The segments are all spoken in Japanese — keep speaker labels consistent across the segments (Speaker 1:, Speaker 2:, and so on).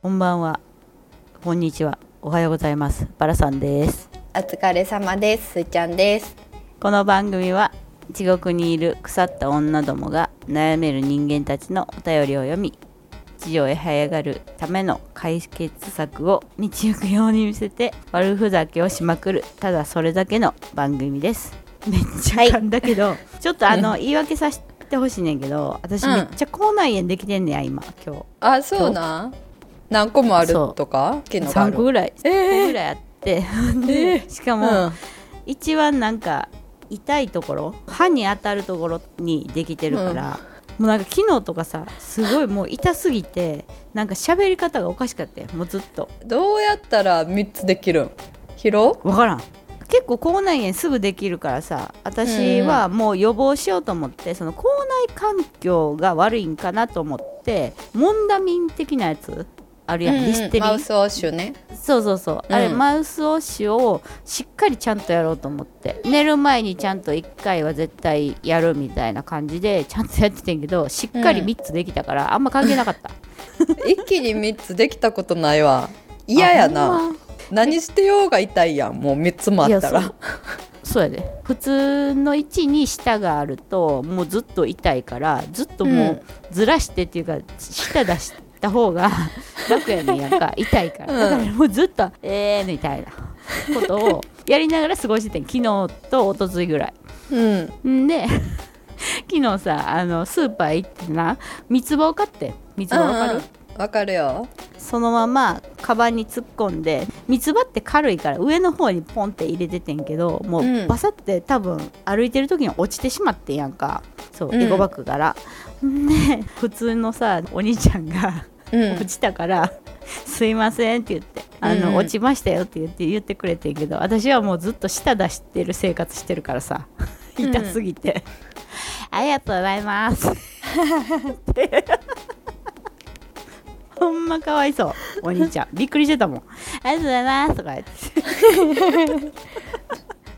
Speaker 1: こんばんは。こんにちは。おはようございます。バラさんです。
Speaker 2: お疲れ様です。すーちゃんです。
Speaker 1: この番組は地獄にいる腐った女どもが悩める人間たちのお便りを読み地上へ這い上がるための解決策を道行くように見せて悪ふざけをしまくるただそれだけの番組ですめっちゃ噛んだけど、ちょっとあの 言い訳させてほしいねんけど私
Speaker 2: うん。
Speaker 1: めっちゃ口内炎できてんねや今今日。
Speaker 2: あ、そうな。ん。何個もあると？か。昨日があ
Speaker 1: 3
Speaker 2: る
Speaker 1: 個ぐらい、
Speaker 2: えー。
Speaker 1: 3個ぐらいあって、でしかも、
Speaker 2: うん
Speaker 1: 一番なんか痛いところ歯に当たるところにできてるから、もうなんか昨日とかさすごいもう痛すぎてなんか喋り方がおかしかったよもうずっと。
Speaker 2: どうやったら三つできるん？疲労。
Speaker 1: 分からん結構口内炎すぐできるからさ私はもう予防しようと思ってその口内環境が悪いんかなと思ってモンダミン的なやつあるやん、
Speaker 2: うんうん。
Speaker 1: リステリン。
Speaker 2: マウスウォッシュね。
Speaker 1: そうそうそう、
Speaker 2: うん。
Speaker 1: あれマウスウォッシュをしっかりちゃんとやろうと思って寝る前にちゃんと1回は絶対やるみたいな感じでちゃんとやっててんけどしっかり3つできたから、あんま関係なかった。
Speaker 2: 一気に三つできたことないわ。嫌や
Speaker 1: あ
Speaker 2: な。何してようが痛いやん。もう三つもあったら。
Speaker 1: そう。やで。普通の位置に舌があるともうずっと痛いからずっともうずらしてっていうか舌出した方が 楽やねんやんか。痛いから、
Speaker 2: うん。
Speaker 1: だからもうずっとえーみたいなことをやりながら過ごしててん。昨日と一昨日ぐらい。
Speaker 2: うん。
Speaker 1: んで 昨日さあのスーパー行ってな三つ葉を買って三つ葉わかる、
Speaker 2: うんうん。わかるよ。
Speaker 1: そのままカバンに突っ込んで三つ葉って軽いから上の方にポンって入れててんけども
Speaker 2: うん。
Speaker 1: うバサって多分歩いてる時に落ちてしまってんやんか。そう、
Speaker 2: うん。
Speaker 1: エゴバッグから。んで普通のさお兄ちゃんが
Speaker 2: うん。
Speaker 1: 落。ちたから「すいません」って言って「あの、
Speaker 2: うん。
Speaker 1: 落ちましたよ」って言って言ってくれてんけど私はもうずっと舌出してる生活してるからさ痛すぎて「ありがとうございます」ってほんまかわいそう。お兄ちゃん。びっくりしてたもん「ありがとうございます」とか言っ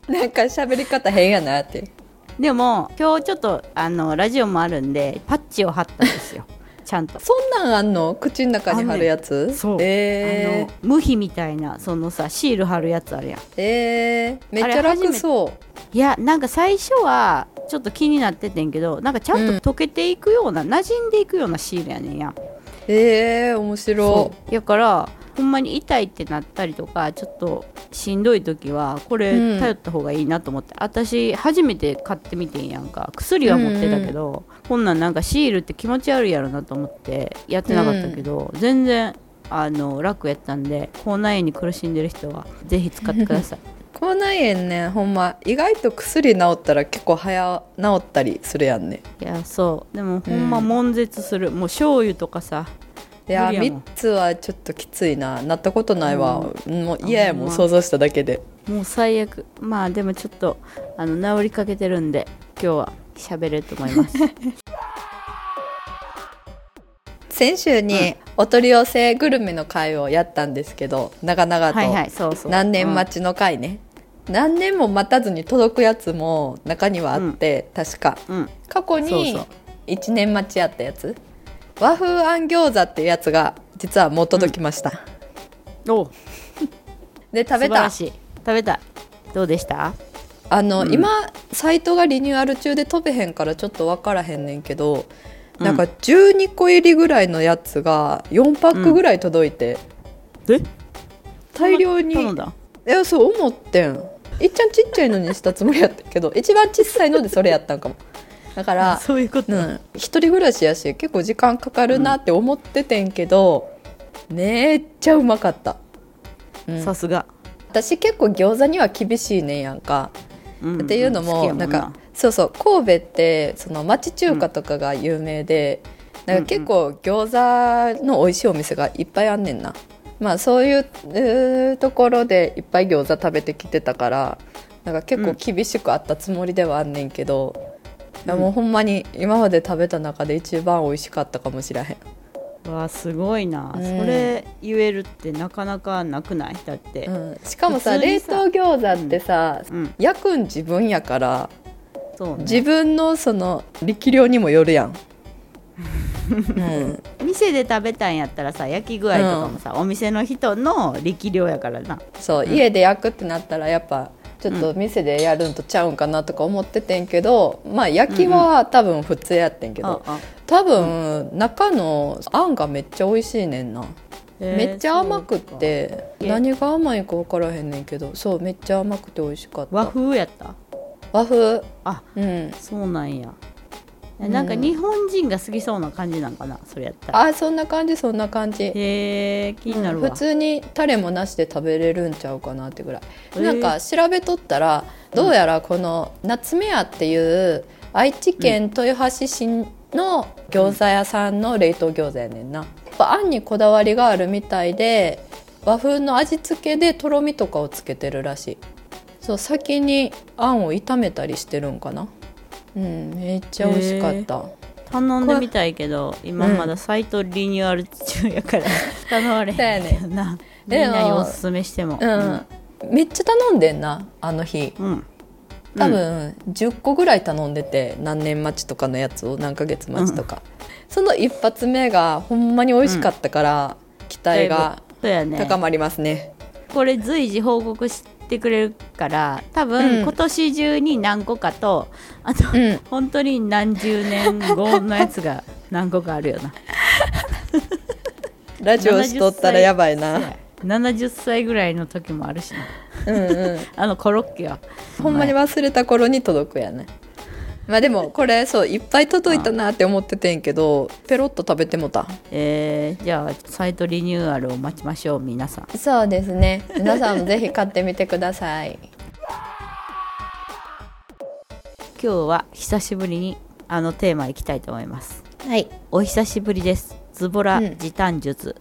Speaker 1: て。
Speaker 2: なんか喋り方変やなって。
Speaker 1: でも今日ちょっとあのラジオもあるんでパッチを貼ったんですよ。ちゃんと。
Speaker 2: そんなんあんの？口の中に貼るやつ？
Speaker 1: そう、
Speaker 2: え
Speaker 1: あの無比みたいなそのさシール貼るやつあるやん。
Speaker 2: ー、えー、めっちゃ楽そう。
Speaker 1: いやなんか最初はちょっと気になっててんけどなんかちゃんと溶けていくような、馴染んでいくようなシールやねんや
Speaker 2: えー、面白
Speaker 1: そう。やからほんまに痛いってなったりとかちょっとしんどい時はこれ
Speaker 2: うん。
Speaker 1: 頼った方がいいなと思って、私初めて買ってみてんやんか。薬は持ってたけど、こんなんなんかシールって気持ち悪いやろなと思ってやってなかったけど、全然あの楽やったんで口内炎に苦しんでる人はぜひ使ってください
Speaker 2: 口内炎ねほんま意外と薬治ったら結構早治ったりするやんね。
Speaker 1: いやそう。でもほんま
Speaker 2: うん。
Speaker 1: 悶絶する、もう醤油とかさ
Speaker 2: いや3
Speaker 1: 無理やもん。
Speaker 2: つはちょっときついな。なったことないわ、もう嫌やも
Speaker 1: あほんま
Speaker 2: ん想像しただけで。
Speaker 1: もう最悪。まあでもちょっとあの治りかけてるんで今日は喋れると思います。
Speaker 2: 先週にお取り寄せグルメの会をやったんですけど長々と。
Speaker 1: はいはいそうそう。
Speaker 2: 何年待ちの会ね、何年も待たずに届くやつも中にはあって、確か。
Speaker 1: うん、うん
Speaker 2: 過去に
Speaker 1: そうそう。
Speaker 2: 1年待ちやったやつ。和風あん餃子っていうやつが実はもう届きました、
Speaker 1: お
Speaker 2: で食べた。
Speaker 1: 素晴らしい。食べた。どうでした？
Speaker 2: あの、
Speaker 1: うん。
Speaker 2: 今サイトがリニューアル中で飛べへんからちょっと分からへんねんけど、
Speaker 1: うん
Speaker 2: なんか12個入りぐらいのやつが4パックぐらい届いて、
Speaker 1: え？
Speaker 2: 大量に。
Speaker 1: 頼んだ？
Speaker 2: いやそう思ってん。いっちゃんちっちゃいのにしたつもりやったけど 一番小さいのでそれやったんかも。だから
Speaker 1: そういうこと、
Speaker 2: うん、一人暮らしやし結構時間かかるなって思っててんけど、めっちゃうまかった、うん。
Speaker 1: さすが、
Speaker 2: 私結構餃子には厳しいねんやんか、
Speaker 1: うん
Speaker 2: っていうの
Speaker 1: も
Speaker 2: もなんかそうそう。神戸ってその町中華とかが有名で、なんか結構餃子の美味しいお店がいっぱいあんねんな、まあそういうところでいっぱい餃子食べてきてたからなんか結構厳しくあったつもりではあんねんけど、いやもうほんまに今まで食べた中で一番美味しかったかもしれへん、
Speaker 1: わあすごいな、
Speaker 2: うん。
Speaker 1: それ言えるってなかなかなくない？だって、
Speaker 2: うん、しかもさ冷凍餃子ってさ、
Speaker 1: うん。
Speaker 2: 焼くん自分やから
Speaker 1: そうね。
Speaker 2: 自分のその力量にもよるやん、うん、
Speaker 1: 店で食べたんやったらさ焼き具合とかもさ、お店の人の力量やからな。
Speaker 2: そう、家で焼くってなったらやっぱちょっと店でやるんとちゃうんかなとか思っててんけど、まあ焼きは多分普通やってんけど、
Speaker 1: ああ
Speaker 2: 多分中のあんがめっちゃ美味しいねんな、
Speaker 1: へー
Speaker 2: めっちゃ甘くって何が甘いか分からへんねんけどそうめっちゃ甘くて美味しかった。
Speaker 1: 和風やった？
Speaker 2: 和風。
Speaker 1: あ
Speaker 2: うん。
Speaker 1: そうなんや。
Speaker 2: うん。
Speaker 1: なんか日本人が好きそうな感じなんかな？それやったら。
Speaker 2: あそんな感じそんな感じ。
Speaker 1: へえ気になるわ、
Speaker 2: 普通にタレもなしで食べれるんちゃうかなってぐらい、なんか調べとったらどうやらこの夏目屋っていう愛知県豊橋市の餃子屋さんの冷凍餃子やねんな、やっぱあんにこだわりがあるみたいで和風の味付けでとろみとかをつけてるらしいそう先にあんを炒めたりしてるんかな？うんめっちゃ美味しかった、
Speaker 1: 頼んでみたいけど今まだサイトリニューアル中やから 頼まれへんけどな。みんなにおすすめしても。
Speaker 2: うん、めっちゃ頼んでんなあの日。多分10個ぐらい頼んでて何年待ちとかのやつを何ヶ月待ちとか、その一発目がほんまに美味しかったから、期待が高まりますね。
Speaker 1: これ随時報告してくれるから多分、
Speaker 2: うん。
Speaker 1: 今年中に何個かとあと、
Speaker 2: うん。
Speaker 1: 本当に何十年後のやつが 何個かあるよな。
Speaker 2: ラジオしとったらやばいな。
Speaker 1: 70歳ぐらいの時もあるしな。
Speaker 2: うんうん。
Speaker 1: あのコロッケは。
Speaker 2: ほんまに忘れた頃に届くやねまあでもこれそういっぱい届いたなって思っててんけどペロッと食べてもた？
Speaker 1: えー、じゃあサイトリニューアルを待ちましょう皆さん。
Speaker 2: そうですね。皆さんもぜひ買ってみてください。
Speaker 1: 今日は久しぶりにあのテーマいきたいと思います。
Speaker 2: はい。
Speaker 1: お久しぶりです。ズボラ
Speaker 2: うん。
Speaker 1: 時短術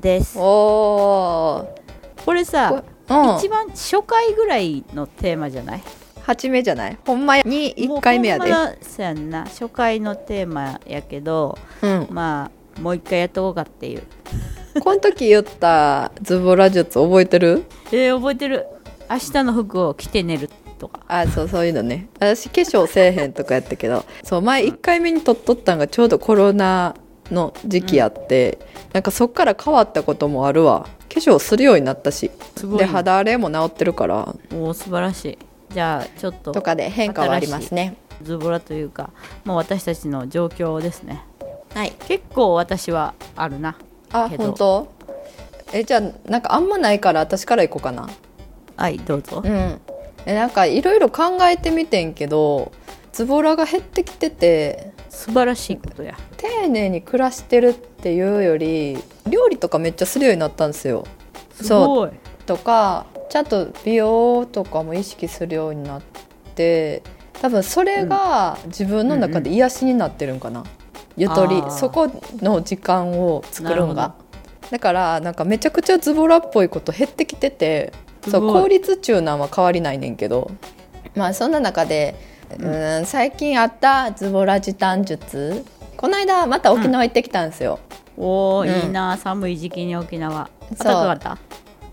Speaker 1: です、
Speaker 2: おー。
Speaker 1: これさ
Speaker 2: うん。
Speaker 1: 一番初回ぐらいのテーマじゃない？
Speaker 2: 8目じゃない？ほんまに1回目やで。
Speaker 1: そうやんな。初回のテーマやけど
Speaker 2: うん。
Speaker 1: まあもう一回やっとこうかっていう。
Speaker 2: この時言ったズボラ術覚えてる？
Speaker 1: えー、覚えてる。明日の服を着て寝るとか。
Speaker 2: あそうそういうのね。私化粧せえへんとかやったけど。そう前1回目に撮っとったんがちょうどコロナの時期やって、なんかそっから変わったこともあるわ。化粧するようになったし。で肌荒れも治ってるから。
Speaker 1: おー素晴らしいじゃあちょっと
Speaker 2: とかで変化はありますね。
Speaker 1: ズボラというかもう私たちの状況ですね。
Speaker 2: はい。
Speaker 1: 結構私はあるな。
Speaker 2: あ本当？えじゃあなんかあんまないから私からいこうかな。
Speaker 1: はいどうぞ。
Speaker 2: うん。えなんかいろいろ考えてみてんけどズボラが減ってきてて
Speaker 1: 素晴らしいことや。
Speaker 2: 丁寧に暮らしてるっていうより料理とかめっちゃするようになったんですよ。
Speaker 1: すごい。
Speaker 2: とかちゃんと美容とかも意識するようになって多分それが自分の中で癒しになってるんかな、ゆとり。そこの時間を作るんが。だからなんかめちゃくちゃズボラっぽいこと減ってきててそう効率中なんは変わりないねんけど。まあそんな中でうん。最近あったズボラ時短術。この間また沖縄行ってきたんですよ、
Speaker 1: おお、
Speaker 2: うん。
Speaker 1: いいな寒い時期に沖縄。暖かかった？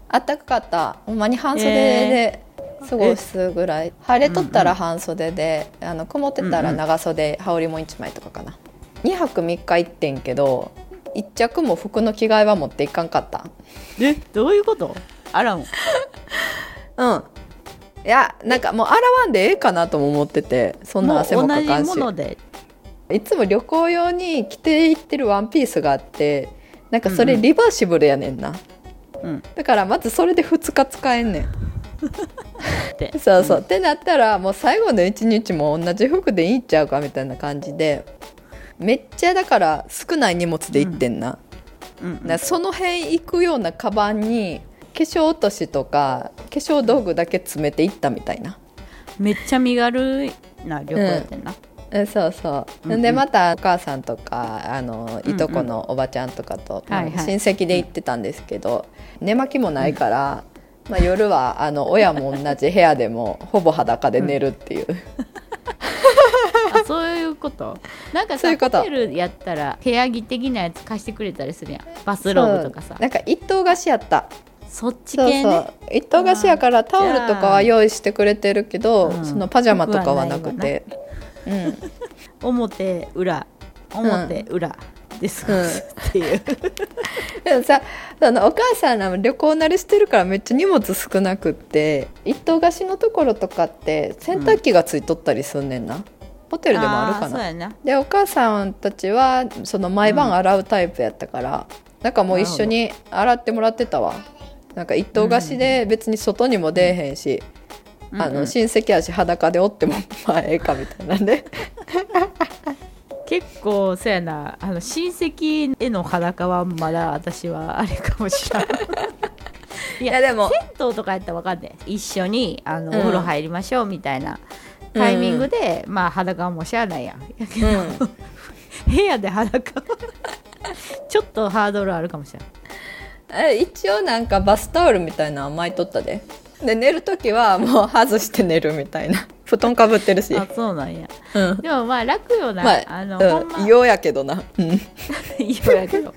Speaker 2: あったかかった。ほんまに半袖で過ごすぐらい、晴れとったら半袖で、あの曇ってたら長袖、羽織も1枚とかかな。2泊3日行ってんけど1着も服の着替えは持っていかんかった。
Speaker 1: えどういうこと？あらも
Speaker 2: うん。いやなんかもう洗わんでええかなとも思っててそんな汗もかか
Speaker 1: 同
Speaker 2: んし。
Speaker 1: じもので。
Speaker 2: いつも旅行用に着ていってるワンピースがあってなんかそれ
Speaker 1: うんうん。
Speaker 2: リバーシブルやねんな、
Speaker 1: うん
Speaker 2: だからまずそれで2日使えんねん。そうそう、ってなったらもう最後の一日も同じ服でいいんちゃうかみたいな感じでめっちゃだから少ない荷物で行ってんな,、
Speaker 1: うんうん。
Speaker 2: なその辺行くようなカバンに化粧落としとか化粧道具だけ詰めていったみたいな、
Speaker 1: めっちゃ身軽な旅行やってんな、
Speaker 2: えそうそう、
Speaker 1: うんうん。
Speaker 2: でまたお母さんとかあのいとこのおばちゃんとかと、まあ
Speaker 1: はい。はい
Speaker 2: 親戚で行ってたんですけど、寝巻きもないから、まあ、夜はあの親も同じ部屋でも ほぼ裸で寝るっていう、
Speaker 1: あそういうこと？なんかさ
Speaker 2: そういうこと。
Speaker 1: ホテルやったら部屋着的なやつ貸してくれたりするやん。バスローブとかさ。
Speaker 2: そう。なんか一棟貸しやった。
Speaker 1: そっち
Speaker 2: そう
Speaker 1: 系ね。
Speaker 2: そう一棟貸しやからタオルとかは用意してくれてるけど、
Speaker 1: うん。
Speaker 2: そのパジャマとかはなくてうん。
Speaker 1: 表裏。表、裏。で過ごすっていう、
Speaker 2: でもさそのお母さんらも旅行慣れしてるからめっちゃ荷物少なくって一棟貸しのところとかって洗濯機がついとったりすんねんな、ホテルでもあるかな。でお母さんたちはその毎晩洗うタイプやったから、なんかもう一緒に洗ってもらってたわ。なんか一棟貸しで別に外にも出えへんし、あ
Speaker 1: うんうん。
Speaker 2: の親戚やし裸でおってもまあええかみたいなんで
Speaker 1: 結構そうやなあの親戚への裸はまだ私はあれかもしれない。い
Speaker 2: いやでも
Speaker 1: 銭湯とかやったら分かんない一緒にあの、
Speaker 2: うん。
Speaker 1: お風呂入りましょうみたいなタイミングで、まあ裸はもうしゃあないやん。やけど、
Speaker 2: うん。
Speaker 1: 部屋で裸はちょっとハードルあるかもしれない
Speaker 2: え一応なんかバスタオルみたいなの巻いとったでで寝る時はもう外して寝るみたいな。布団かぶってるし。
Speaker 1: あそうなんや。
Speaker 2: うん。
Speaker 1: でもまあ楽よな、
Speaker 2: まあ
Speaker 1: あの、ほんま。
Speaker 2: うん、ようやけどな、うん、
Speaker 1: いよやけど。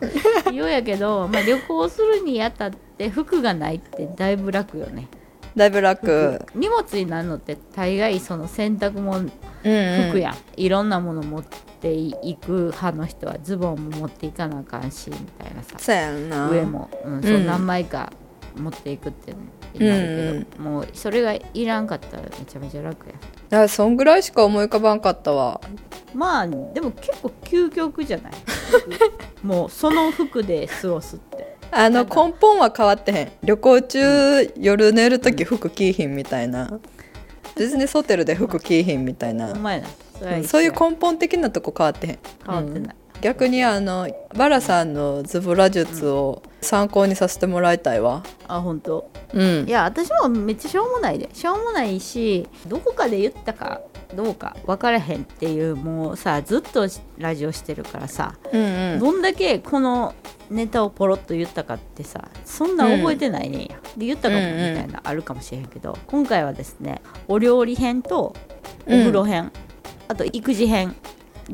Speaker 1: いよやけど、まあ、旅行するにあたって服がないってだいぶ楽よね。
Speaker 2: だいぶ楽。
Speaker 1: 荷物になるのって大概その洗濯物
Speaker 2: うんうん。
Speaker 1: 服や。ん、いろんなもの持っていく派の人はズボンも持っていかなあかんしみたいなさ。
Speaker 2: そうやんな。
Speaker 1: 上も、うん、そう何枚か持っていくってなるけど、もうそれがいらん。かったらめちゃめちゃ楽や
Speaker 2: だからそんぐらいしか思い浮かばんかったわ。
Speaker 1: まあでも結構究極じゃない？もうその服で過ごすって。
Speaker 2: あの根本は変わってへん。旅行中、夜寝る時服着いひんみたいな。ビジネスホテルで服着いひんみたいな。そういう根本的なとこ変わってへん。
Speaker 1: 変わってない、
Speaker 2: 逆にあのバラさんのズボラ術を参考にさせてもらいたいわ。
Speaker 1: あ本当。
Speaker 2: うん。
Speaker 1: いや私もめっちゃしょうもないでしょうもないしどこかで言ったかどうか分からへんっていうもうさずっとラジオしてるからさ、
Speaker 2: うんうん。
Speaker 1: どんだけこのネタをポロッと言ったかってさそんな覚えてないねんや、で言ったかもみ
Speaker 2: うんうん
Speaker 1: たいなあるかもしれへんけど、今回はですねお料理編とお風呂編、あと育児編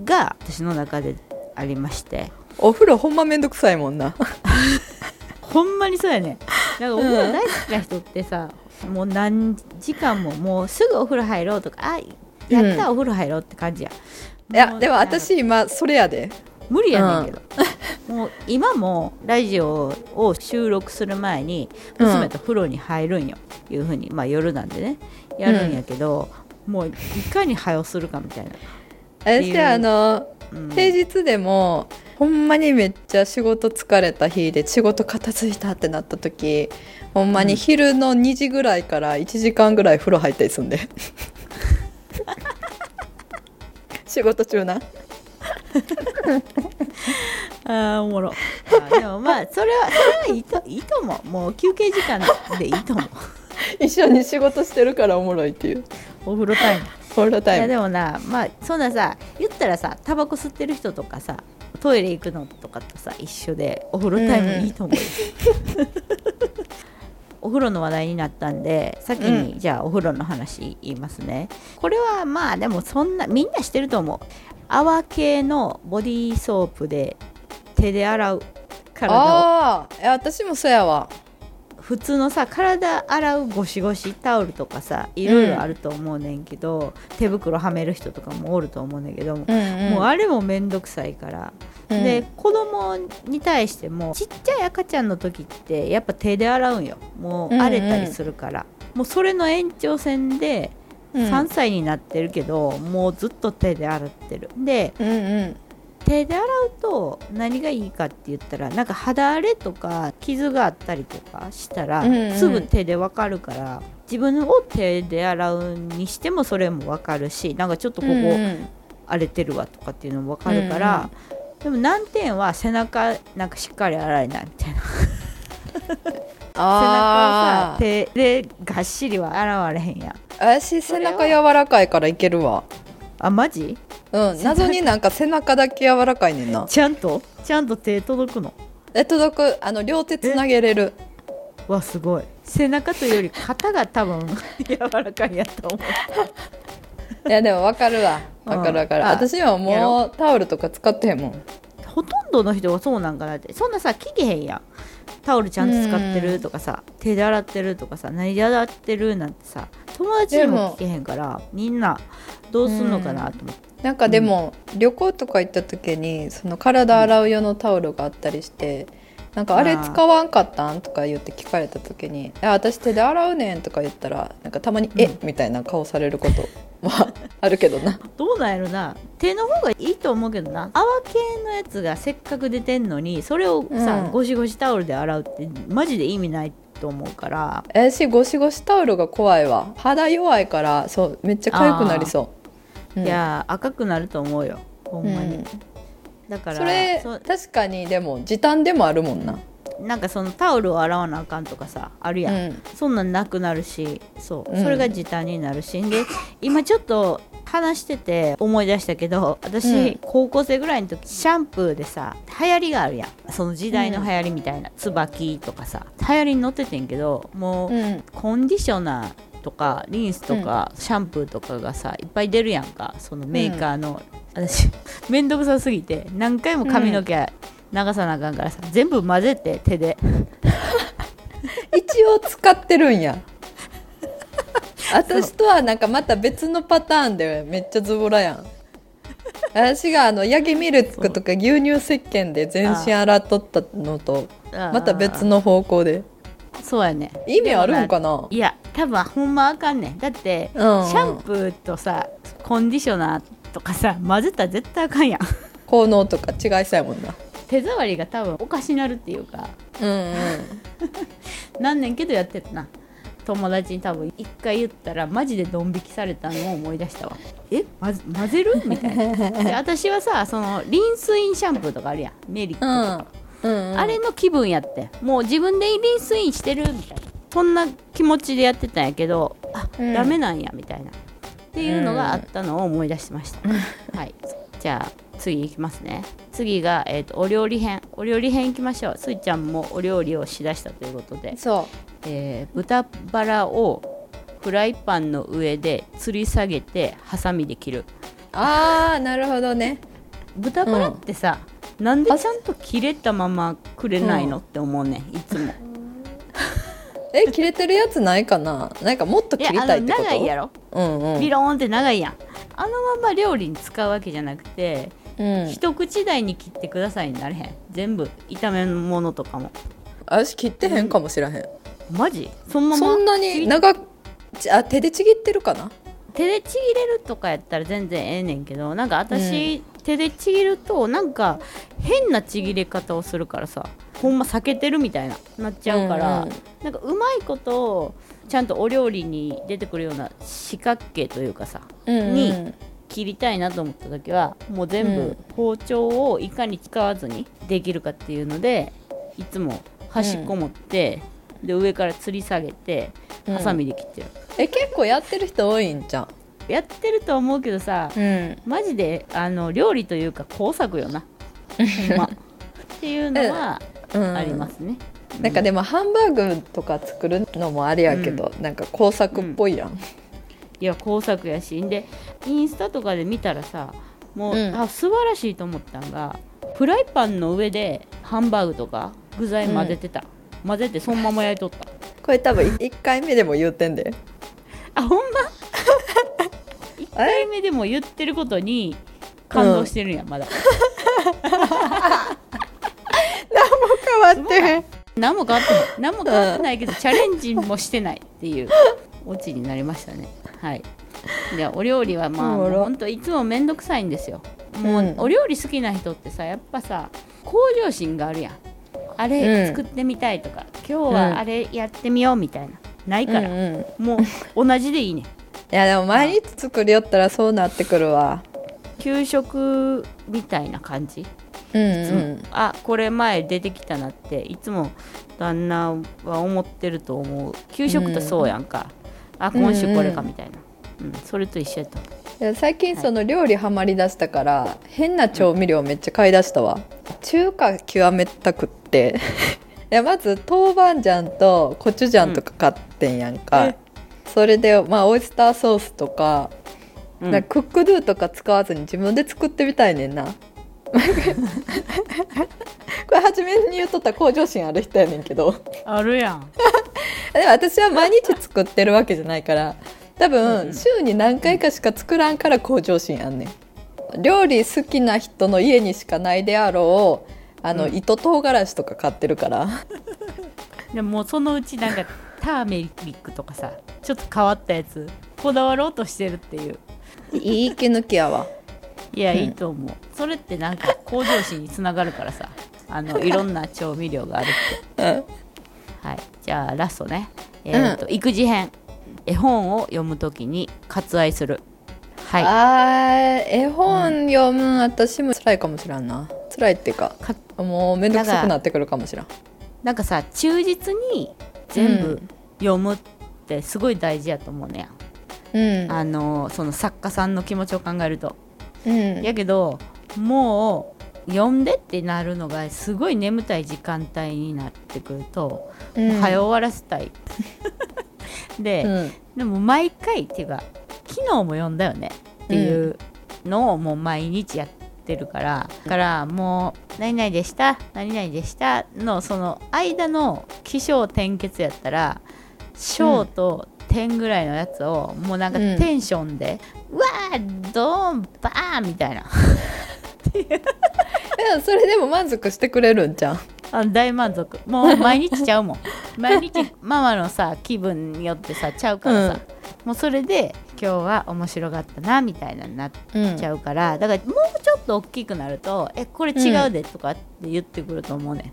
Speaker 1: が私の中でありまして。
Speaker 2: お風呂ほんまめんどくさいもんな。
Speaker 1: ほんまにそうやね。なんかお風呂大好きな人ってさ、もう何時間ももうすぐお風呂入ろうとかあやった、お風呂入ろうって感じや。
Speaker 2: いやでも私今それやで。
Speaker 1: 無理やねんけど、もう今もラジオを収録する前に
Speaker 2: うん
Speaker 1: 娘と風呂に入るんよ、いうふうにまあ夜なんでね。やるんやけど、もういかに早するかみたいな、
Speaker 2: 私あの
Speaker 1: うん
Speaker 2: 平日でもほんまにめっちゃ仕事疲れた日で仕事片付いたってなった時ほんまに昼の2時ぐらいから1時間ぐらい風呂入ったりすんで。仕事中な。
Speaker 1: あーおもろ。あーでもまあそれはそれはいいといいと思う。もう休憩時間でいいと思う。
Speaker 2: 一緒に仕事してるからおもろいっていう。
Speaker 1: お風呂タイムいや
Speaker 2: フォルタイム
Speaker 1: でもなまあそんなさ言ったらさタバコ吸ってる人とかさトイレ行くのとかとさ一緒でお風呂タイムいいと思うよ、お風呂の話題になったんで先に、じゃあお風呂の話言いますね。これはまあでもそんなみんなしてると思う。泡系のボディーソープで手で洗う体を。
Speaker 2: ああいや私もそうやわ
Speaker 1: 普通のさ体洗うゴシゴシタオルとかさいろいろあると思うねんけど、手袋はめる人とかもおると思うねんけど、
Speaker 2: うんうん。
Speaker 1: もうあれもめんどくさいから、
Speaker 2: うん。
Speaker 1: で子供に対してもちっちゃい赤ちゃんの時ってやっぱ手で洗うんよ。もう荒れたりするから、もうそれの延長線で
Speaker 2: うん。
Speaker 1: 3歳になってるけど、もうずっと手で洗ってる。で
Speaker 2: うんうん
Speaker 1: 手で洗うと何がいいかって言ったらなんか肌荒れとか傷があったりとかしたら、
Speaker 2: うんうん
Speaker 1: すぐ手でわかるから自分を手で洗うにしてもそれもわかるしなんかちょっとここ
Speaker 2: うん
Speaker 1: 荒れてるわとかっていうのもわかるから、でも難点は背中なんかしっかり洗えないみたいな。背中をさ手でがっしりは洗われへんやん
Speaker 2: 私背中柔らかいからいけるわ
Speaker 1: あマジ
Speaker 2: うん謎になんか背中だけ柔らかいねんな。
Speaker 1: ちゃんと？ちゃんと手届くの？
Speaker 2: え届く。あの両手つなげれる。
Speaker 1: わすごい。背中というより肩が多分 柔らかいやと思う。
Speaker 2: いやでも分かるわ。
Speaker 1: うん。
Speaker 2: 分かる分かる。
Speaker 1: あ
Speaker 2: 私はもう。タオルとか使ってへんもん。
Speaker 1: ほとんどの人がそうなんかなって。そんなさ聞けへんやんタオルちゃんと使ってるとかさ手で洗ってるとかさ何で洗ってるなんてさ友達にも聞けへんからみんなどうすんのかなと思って、
Speaker 2: なんかでも、旅行とか行った時にその体洗う用のタオルがあったりして、なんかあれ使わんかったん？とか言って聞かれた時に「いや私手で洗うねん」とか言ったらなんかたまに「え？みたいな顔されることは あるけどな。
Speaker 1: どうなんやろな。手の方がいいと思うけどな。泡系のやつがせっかく出てんのにそれをさ、
Speaker 2: うん。
Speaker 1: ゴシゴシタオルで洗うってマジで意味ないと思うから。
Speaker 2: 私ゴシゴシタオルが怖いわ。肌弱いからそうめっちゃ痒くなりそう、うん。
Speaker 1: いやー赤くなると思うよ。ほんまに、
Speaker 2: うん
Speaker 1: だから
Speaker 2: それ
Speaker 1: そ
Speaker 2: 確かにでも時短でもあるもんな。
Speaker 1: なんかそのタオルを洗わなあかんとかさあるやん、
Speaker 2: うん。
Speaker 1: そんなんなくなるしそう、
Speaker 2: うん。
Speaker 1: それが時短になるし。で今ちょっと話してて思い出したけど私、
Speaker 2: うん。
Speaker 1: 高校生ぐらいの時シャンプーでさ流行りがあるやん。その時代の流行りみたいな、椿とかさ流行りに乗っててんけどもう、
Speaker 2: うん。
Speaker 1: コンディショナーとかリンスとか、シャンプーとかがさいっぱい出るやんか。そのメーカーの、私 めんどくさすぎて何回も髪の毛流さなあかんからさ全部混ぜて手で。
Speaker 2: 一応使ってるんや。私とはなんかまた別のパターンでめっちゃズボラやん。私があのヤギミルクとか牛乳石鹸で全身洗っとったのとまた別の方向で。
Speaker 1: そうやね。
Speaker 2: 意味あるんかない
Speaker 1: や多分ほんまあかんねん。だって、
Speaker 2: うんうん。
Speaker 1: シャンプーとさコンディショナーとかさ混ぜたら絶対あかんやん。
Speaker 2: 効能とか違いそうやもんな。
Speaker 1: 手触りが多分おかしなるっていうか。
Speaker 2: うんうん。
Speaker 1: なんねんけどやってたな。友達に多分一回言ったらマジでドン引きされたのを思い出したわ。え混ぜ混ぜる？みたいな。で私はさそのリンスインシャンプーとかあるやん。メリットとか、
Speaker 2: うんうん
Speaker 1: あれの気分やってもう自分でリンスインしてる？みたいな。そんな気持ちでやってたんやけどあ、
Speaker 2: うん。
Speaker 1: ダメなんやみたいな。っていうのがあったのを思い出しました、はい。じゃあ次いきますね。次が、えー、とお料理編。お料理編いきましょう。すいちゃんもお料理をしだしたということで、
Speaker 2: そ
Speaker 1: えー豚バラをフライパンの上で吊り下げてハサミで切る。
Speaker 2: うああなるほどね。
Speaker 1: 豚バラってさ、なんでちゃんと切れたままくれないの、って思うねんいつも
Speaker 2: え切れてるやつないかな？なんかもっと切りたいってこと？
Speaker 1: 長いやろ。
Speaker 2: うんうん。
Speaker 1: ビローンって長いやん。あのまま料理に使うわけじゃなくて、
Speaker 2: うん。
Speaker 1: 一口大に切ってくださいになれへん。全部。炒め物とかも。
Speaker 2: 私切ってへんかもしらへん。
Speaker 1: マジ？そのまま
Speaker 2: そんなに長あ手でちぎってるかな？
Speaker 1: 手でちぎれるとかやったら全然ええねんけどなんか私、手でちぎるとなんか変なちぎれ方をするからさほんま避けてるみたいななっちゃうから、
Speaker 2: うんうん。
Speaker 1: なんかうまいことちゃんとお料理に出てくるような四角形というかさ
Speaker 2: うん
Speaker 1: に切りたいなと思った時はもう全部
Speaker 2: うん。
Speaker 1: 包丁をいかに使わずにできるかっていうのでいつも端っこ持って、で上から吊り下げて
Speaker 2: うん。
Speaker 1: ハサミで切ってる、
Speaker 2: え結構やってる人多いんじゃん
Speaker 1: やってると思うけどさ、
Speaker 2: うん。
Speaker 1: マジであの料理というか工作よな。ほんま。っていうのはありますね、
Speaker 2: なんかでもハンバーグとか作るのもあれやけど、なんか工作っぽいやん、
Speaker 1: いや工作やし。んでインスタとかで見たらさもう、
Speaker 2: うん。
Speaker 1: あ素晴らしいと思ったんがフライパンの上でハンバーグとか具材混ぜてた、混ぜてそのまま焼いとった。
Speaker 2: これ多分1回目でも言うてんで。
Speaker 1: あほんま？1回目でも言ってることに感動してるんや、まだ
Speaker 2: 変わって
Speaker 1: 何も変わってない。何も変わってない。けど、チャレンジもしてないっていうオチになりましたね。はい。でお料理はまあ
Speaker 2: おもろ。
Speaker 1: もうほんといつも面倒くさいんですよ。もう、
Speaker 2: うん。
Speaker 1: お料理好きな人ってさやっぱさ向上心があるやん。あ
Speaker 2: うん。
Speaker 1: れ作ってみたいとか、今日はあれやってみようみたいなないから、
Speaker 2: うんうん。
Speaker 1: もう同じでいいねん。
Speaker 2: いやでも毎日作りよったらそうなってくるわ。
Speaker 1: 給食みたいな感じ？
Speaker 2: うん
Speaker 1: いつもあこれ前出てきたなっていつも旦那は思ってると思う。給食とそうやんか、あ今週これかみたいな、うんそれと一緒やった
Speaker 2: いや最近その料理ハマりだしたから、変な調味料めっちゃ買い出したわ、中華極めたくって。いやまず豆板醤とコチュジャンとか買ってんやんか、それでまあオイスターソースとか,、かクックドゥとか使わずに自分で作ってみたいねんなこれ初めに言っとった向上心ある人やねんけど。
Speaker 1: あるやん。
Speaker 2: でも私は毎日作ってるわけじゃないから多分週に何回かしか作らんから向上心あんねん。料理好きな人の家にしかないであろうあの、
Speaker 1: うん。
Speaker 2: 糸唐辛子とか買ってるから。
Speaker 1: でももうそのうちなんかターメリックとかさちょっと変わったやつこだわろうとしてるっていう
Speaker 2: いい息抜きやわ
Speaker 1: いや、
Speaker 2: うん
Speaker 1: いいと思う。それってなんか向上心につながるからさ。あの いろんな調味料があるって。
Speaker 2: うん。
Speaker 1: はい。じゃあラストね。えーと育児編。絵本を読むときに割愛する。はい。
Speaker 2: あー絵本読むん私も辛いかもしらんな。辛いっていうか
Speaker 1: か
Speaker 2: もうめんどくさくなってくるかもしらん。
Speaker 1: なんかさ忠実に全部
Speaker 2: うん。
Speaker 1: 読むってすごい大事やと思うねや、
Speaker 2: うん。
Speaker 1: あのその作家さんの気持ちを考えると
Speaker 2: うん。
Speaker 1: やけどもう読んでってなるのがすごい眠たい時間帯になってくると、
Speaker 2: うん。
Speaker 1: 早終わらせたい。で、
Speaker 2: うん。
Speaker 1: でも毎回っていうか昨日も読んだよねっていうのをもう毎日やってるから、だからもう「何々でした何々でした」のその間の起承転結やったら小と点ぐらいのやつをもうなんか
Speaker 2: うん。
Speaker 1: テンションで「うわードーンバーン!」みたいな。
Speaker 2: いやそれでも満足してくれるんじゃん
Speaker 1: あ大満足。もう毎日ちゃうもん。毎日ママのさ気分によってさちゃうからさ、もうそれで今日は面白かったなみたいなになっ
Speaker 2: うん
Speaker 1: ちゃうから、だからもうちょっと大きくなると「えこれ違うで」とかって言ってくると思うね、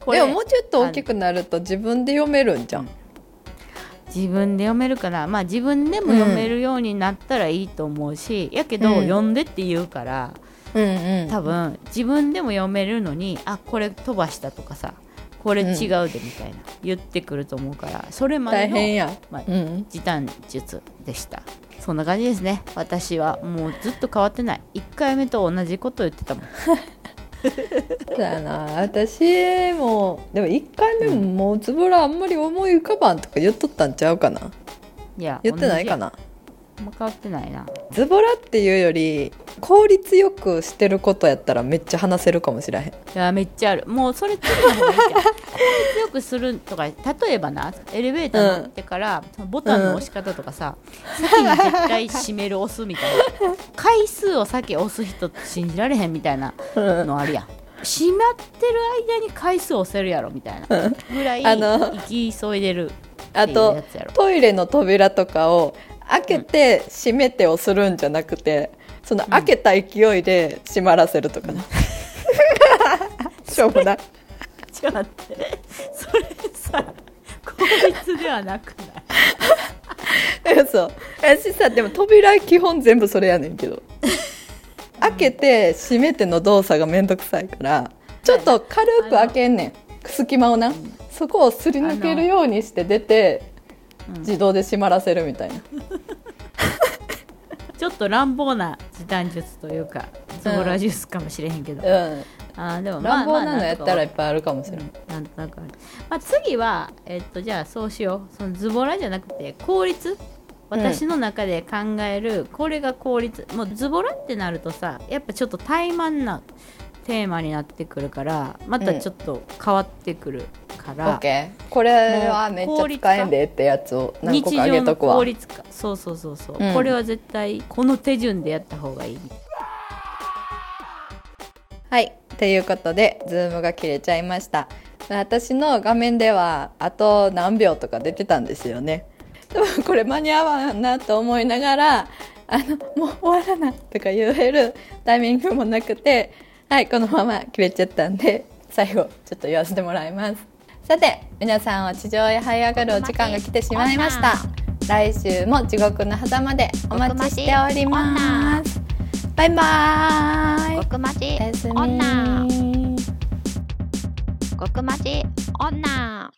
Speaker 1: これ
Speaker 2: でももうちょっと大きくなると自分で読めるんじゃん
Speaker 1: 自分で読めるかなまあ自分でも読めるようになったらいいと思うし、やけど、
Speaker 2: うん。
Speaker 1: 読んでって言うから
Speaker 2: うんうん。
Speaker 1: 多分自分でも読めるのにあこれ飛ばしたとかさこれ違うでみたいな、言ってくると思うからそれまでのまあ
Speaker 2: うん。
Speaker 1: 時短術でした。そんな感じですね。私はもうずっと変わってない。1回目と同じこと言ってたもん
Speaker 2: そうやな。私もでも1回目ももうつぶらあんまり思い浮かばんとか言っとったんちゃうかな。い
Speaker 1: や
Speaker 2: 言ってないかな
Speaker 1: 同じやあんま変わってないな。
Speaker 2: ズボラっていうより効率よくしてることやったらめっちゃ話せるかもしれへん。
Speaker 1: いやめっちゃある。もうそれつけた方がいいじゃん。効率よくするとか例えばなエレベーター乗ってから、そのボタンの押し方とかさ、先に絶対閉める押すみたいな。回数を先押す人信じられへんみたいなのあるやん。閉まってる間に回数押せるやろみたいな。ぐらい行き急いでる
Speaker 2: あと
Speaker 1: つやろ。
Speaker 2: トイレの扉とかを開けて閉めてをするんじゃなくてその開けた勢いで閉まらせるとかな、しょうもない。
Speaker 1: ちょっと待ってそれさ効率ではなくない？
Speaker 2: そう私さでも扉基本全部それやねんけど。開けて閉めての動作がめんどくさいからちょっと軽く開けんねん。隙間をな。そこをすり抜けるようにして出て
Speaker 1: うん
Speaker 2: 自動で閉まらせるみたいな。
Speaker 1: ちょっと乱暴な時短術というかズボラジュースかもしれへんけど、
Speaker 2: うん。
Speaker 1: あーでもまあ
Speaker 2: 乱暴なのやったらい
Speaker 1: ま
Speaker 2: っぱいあるかもしれない、
Speaker 1: あなんとなく。ある、まあ、次は、えっと、じゃあそうしよう。そのズボラじゃなくて効率？私の中で考える、これが効率。もうズボラってなるとさやっぱちょっと怠慢なテーマになってくるからまたちょっと変わってくるから、
Speaker 2: オッケー。これはめっちゃ使えんでってやつを何個かあげとくわ。
Speaker 1: 効率化。そうそうそうそう、
Speaker 2: うん。
Speaker 1: これは絶対この手順でやった方がいい。
Speaker 2: はい。ということでズームが切れちゃいました。私の画面ではあと何秒とか出てたんですよね。で もこれ間に合わんなと思いながらあのもう終わらなとか言えるタイミングもなくてはいこのまま切れちゃったんで最後ちょっと言わせてもらいます。さて皆さんは地上へ這い上がるお時間が来てしまいました。来週も地獄の狭間でお待ちしております。バイバーイ。
Speaker 3: 極待ち
Speaker 2: おやすみ。
Speaker 3: 女極待ち女